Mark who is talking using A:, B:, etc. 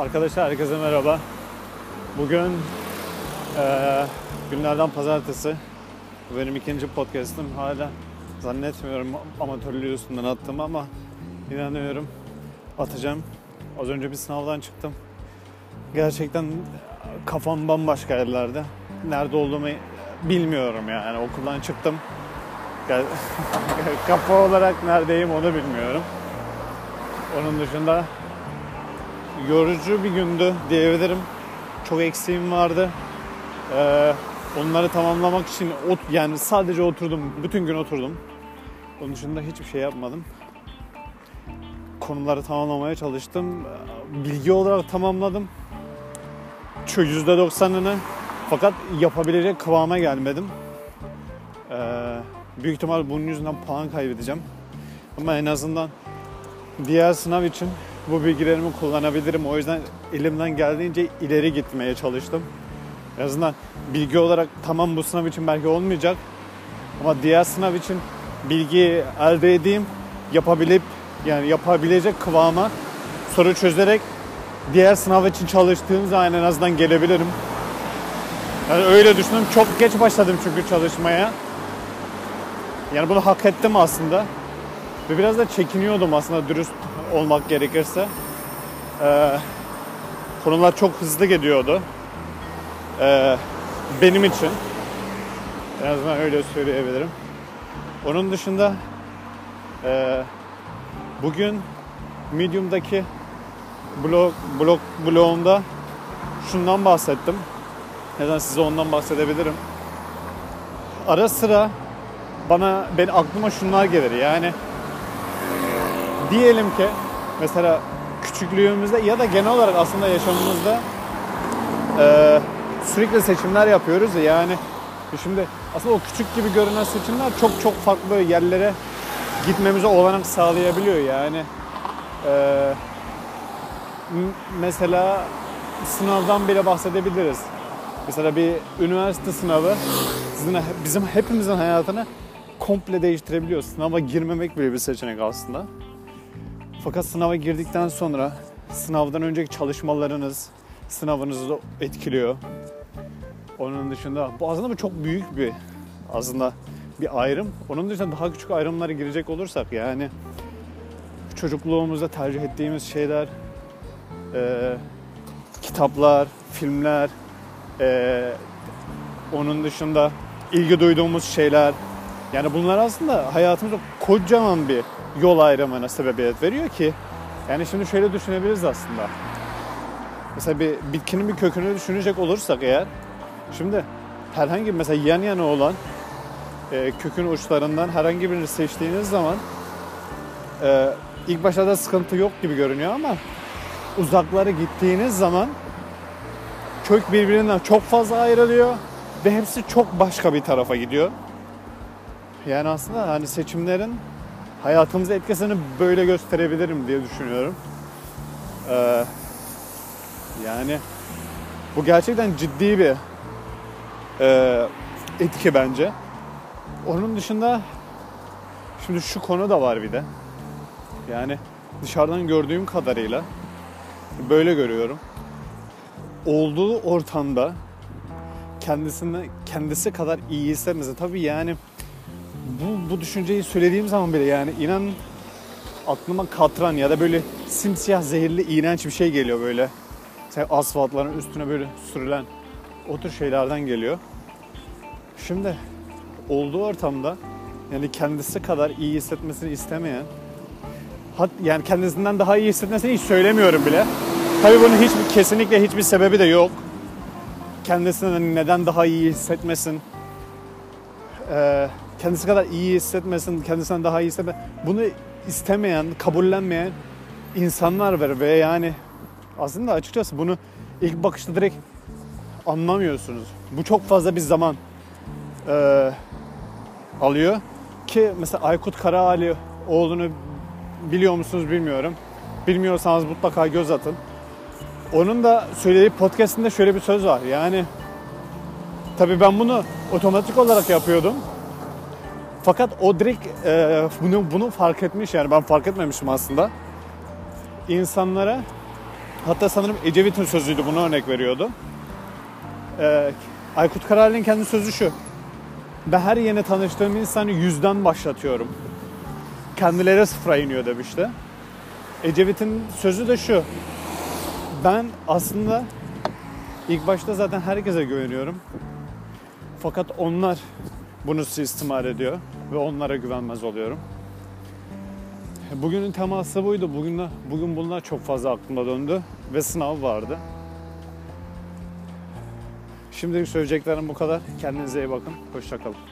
A: Arkadaşlar herkese merhaba. Bugün eee, günlerden pazartesi. Bu benim ikinci podcast'ım. Hala zannetmiyorum amatörlüğü üstünden attım ama inanıyorum atacağım. Az önce bir sınavdan çıktım. Gerçekten kafam bambaşka yerlerde. Nerede olduğumu bilmiyorum yani. Okuldan çıktım. Kafa olarak neredeyim onu bilmiyorum. Onun dışında yorucu bir gündü diyebilirim. Çok eksiğim vardı. Ee, onları tamamlamak için ot, yani sadece oturdum. Bütün gün oturdum. Onun dışında hiçbir şey yapmadım. Konuları tamamlamaya çalıştım. Bilgi olarak tamamladım. Şu %90'ını fakat yapabilecek kıvama gelmedim. Ee, büyük ihtimal bunun yüzünden puan kaybedeceğim. Ama en azından diğer sınav için bu bilgilerimi kullanabilirim. O yüzden elimden geldiğince ileri gitmeye çalıştım. En azından bilgi olarak tamam bu sınav için belki olmayacak. Ama diğer sınav için bilgi elde edeyim, yapabilip yani yapabilecek kıvama soru çözerek diğer sınav için çalıştığım zaman en azından gelebilirim. Yani öyle düşündüm. Çok geç başladım çünkü çalışmaya. Yani bunu hak ettim aslında. Ve biraz da çekiniyordum aslında dürüst olmak gerekirse. Ee, konular çok hızlı gidiyordu. Ee, benim için. En azından öyle söyleyebilirim. Onun dışında e, bugün Medium'daki blog, blog blogumda şundan bahsettim. Neden size ondan bahsedebilirim. Ara sıra bana ben aklıma şunlar gelir. Yani diyelim ki mesela küçüklüğümüzde ya da genel olarak aslında yaşamımızda e, sürekli seçimler yapıyoruz ya yani şimdi aslında o küçük gibi görünen seçimler çok çok farklı yerlere gitmemize olanak sağlayabiliyor. Yani e, mesela sınavdan bile bahsedebiliriz. Mesela bir üniversite sınavı sizin bizim hepimizin hayatını komple değiştirebiliyor. Sınava girmemek bile bir seçenek aslında fakat sınava girdikten sonra sınavdan önceki çalışmalarınız sınavınızı etkiliyor. Onun dışında bu aslında bu çok büyük bir aslında bir ayrım. Onun dışında daha küçük ayrımlara girecek olursak yani çocukluğumuzda tercih ettiğimiz şeyler, e, kitaplar, filmler, e, onun dışında ilgi duyduğumuz şeyler. Yani bunlar aslında hayatımızda kocaman bir yol ayrımına sebebiyet veriyor ki yani şimdi şöyle düşünebiliriz aslında. Mesela bir bitkinin bir kökünü düşünecek olursak eğer şimdi herhangi mesela yan yana olan e, kökün uçlarından herhangi birini seçtiğiniz zaman e, ilk başlarda sıkıntı yok gibi görünüyor ama uzaklara gittiğiniz zaman kök birbirinden çok fazla ayrılıyor ve hepsi çok başka bir tarafa gidiyor. Yani aslında hani seçimlerin hayatımıza etkisini böyle gösterebilirim diye düşünüyorum. Ee, yani bu gerçekten ciddi bir e, etki bence. Onun dışında şimdi şu konu da var bir de. Yani dışarıdan gördüğüm kadarıyla böyle görüyorum. Olduğu ortamda kendisini kendisi kadar iyi hissetmesi. Tabii yani bu, bu düşünceyi söylediğim zaman bile yani inan aklıma katran ya da böyle simsiyah zehirli iğrenç bir şey geliyor böyle. Mesela asfaltların üstüne böyle sürülen o tür şeylerden geliyor. Şimdi olduğu ortamda yani kendisi kadar iyi hissetmesini istemeyen hat, yani kendisinden daha iyi hissetmesini hiç söylemiyorum bile. Tabii bunun hiçbir kesinlikle hiçbir sebebi de yok. Kendisinden neden daha iyi hissetmesin? Ee, kendisi kadar iyi hissetmesin, kendisinden daha iyi hissetmesin. Bunu istemeyen, kabullenmeyen insanlar var ve yani aslında açıkçası bunu ilk bakışta direkt anlamıyorsunuz. Bu çok fazla bir zaman e, alıyor ki mesela Aykut Karaali olduğunu biliyor musunuz bilmiyorum. Bilmiyorsanız mutlaka göz atın. Onun da söylediği podcastinde şöyle bir söz var. Yani tabii ben bunu otomatik olarak yapıyordum. Fakat o e, bunu bunu fark etmiş yani ben fark etmemişim aslında. İnsanlara Hatta sanırım Ecevit'in sözüydü bunu örnek veriyordu. Ee, Aykut Karayel'in kendi sözü şu. Ben her yeni tanıştığım insanı yüzden başlatıyorum. Kendileri sıfıra iniyor demişti. Ecevit'in sözü de şu. Ben aslında ilk başta zaten herkese güveniyorum. Fakat onlar bunu suistimal ediyor ve onlara güvenmez oluyorum. Bugünün teması buydu. Bugün, bugün bunlar çok fazla aklımda döndü ve sınav vardı. Şimdilik söyleyeceklerim bu kadar. Kendinize iyi bakın. Hoşçakalın.